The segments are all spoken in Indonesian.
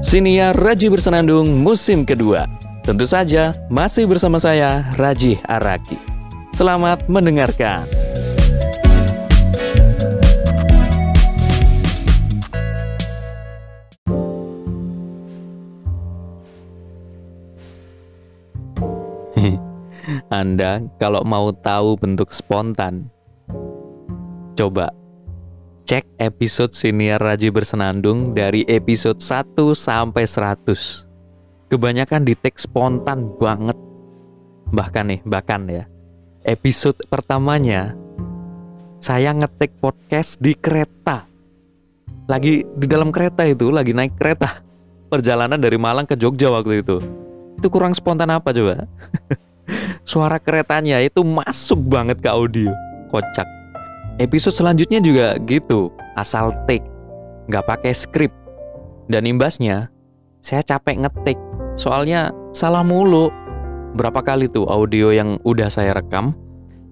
Siniar Raji Bersenandung musim kedua. Tentu saja masih bersama saya Raji Araki. Selamat mendengarkan. Anda kalau mau tahu bentuk spontan, coba cek episode Siniar Raji Bersenandung dari episode 1 sampai 100. Kebanyakan di tag spontan banget. Bahkan nih, bahkan ya. Episode pertamanya saya ngetik podcast di kereta. Lagi di dalam kereta itu, lagi naik kereta. Perjalanan dari Malang ke Jogja waktu itu. Itu kurang spontan apa coba? Suara keretanya itu masuk banget ke audio. Kocak. Episode selanjutnya juga gitu, asal take, nggak pakai skrip. Dan imbasnya, saya capek ngetik, soalnya salah mulu. Berapa kali tuh audio yang udah saya rekam,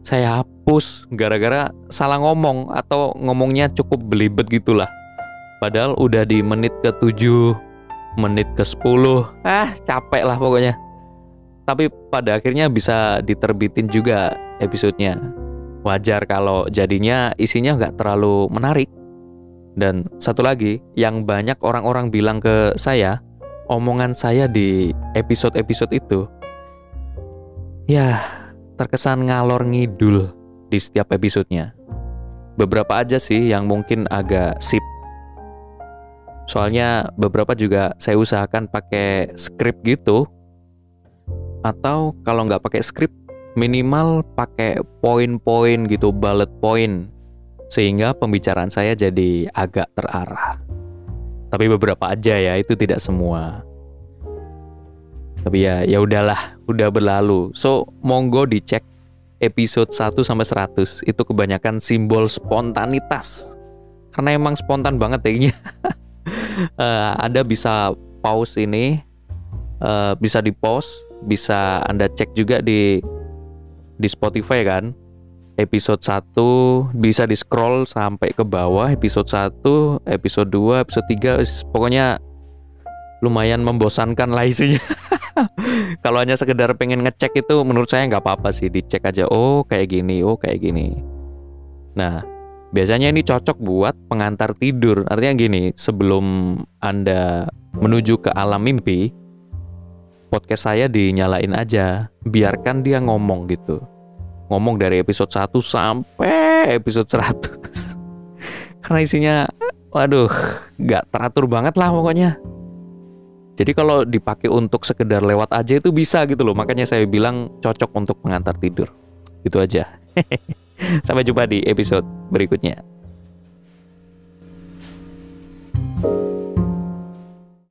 saya hapus gara-gara salah ngomong atau ngomongnya cukup belibet gitulah. Padahal udah di menit ke 7, menit ke 10, ah capek lah pokoknya. Tapi pada akhirnya bisa diterbitin juga episodenya. Wajar kalau jadinya isinya nggak terlalu menarik. Dan satu lagi, yang banyak orang-orang bilang ke saya, omongan saya di episode-episode itu, ya terkesan ngalor ngidul di setiap episodenya. Beberapa aja sih yang mungkin agak sip. Soalnya beberapa juga saya usahakan pakai skrip gitu. Atau kalau nggak pakai skrip, minimal pakai poin-poin gitu, bullet point. Sehingga pembicaraan saya jadi agak terarah. Tapi beberapa aja ya, itu tidak semua. Tapi ya ya udahlah, udah berlalu. So, monggo dicek episode 1 sampai 100 itu kebanyakan simbol spontanitas. Karena emang spontan banget kayaknya. uh, Anda bisa pause ini, uh, bisa di pause, bisa Anda cek juga di di Spotify kan. Episode 1 bisa di scroll sampai ke bawah episode 1, episode 2, episode 3 pokoknya lumayan membosankan lah isinya. Kalau hanya sekedar pengen ngecek itu menurut saya nggak apa-apa sih dicek aja oh kayak gini, oh kayak gini. Nah, biasanya ini cocok buat pengantar tidur. Artinya gini, sebelum Anda menuju ke alam mimpi, podcast saya dinyalain aja, biarkan dia ngomong gitu. Ngomong dari episode 1 sampai episode 100. Karena isinya, waduh, nggak teratur banget lah pokoknya. Jadi kalau dipakai untuk sekedar lewat aja itu bisa gitu loh. Makanya saya bilang cocok untuk pengantar tidur. Gitu aja. Sampai jumpa di episode berikutnya.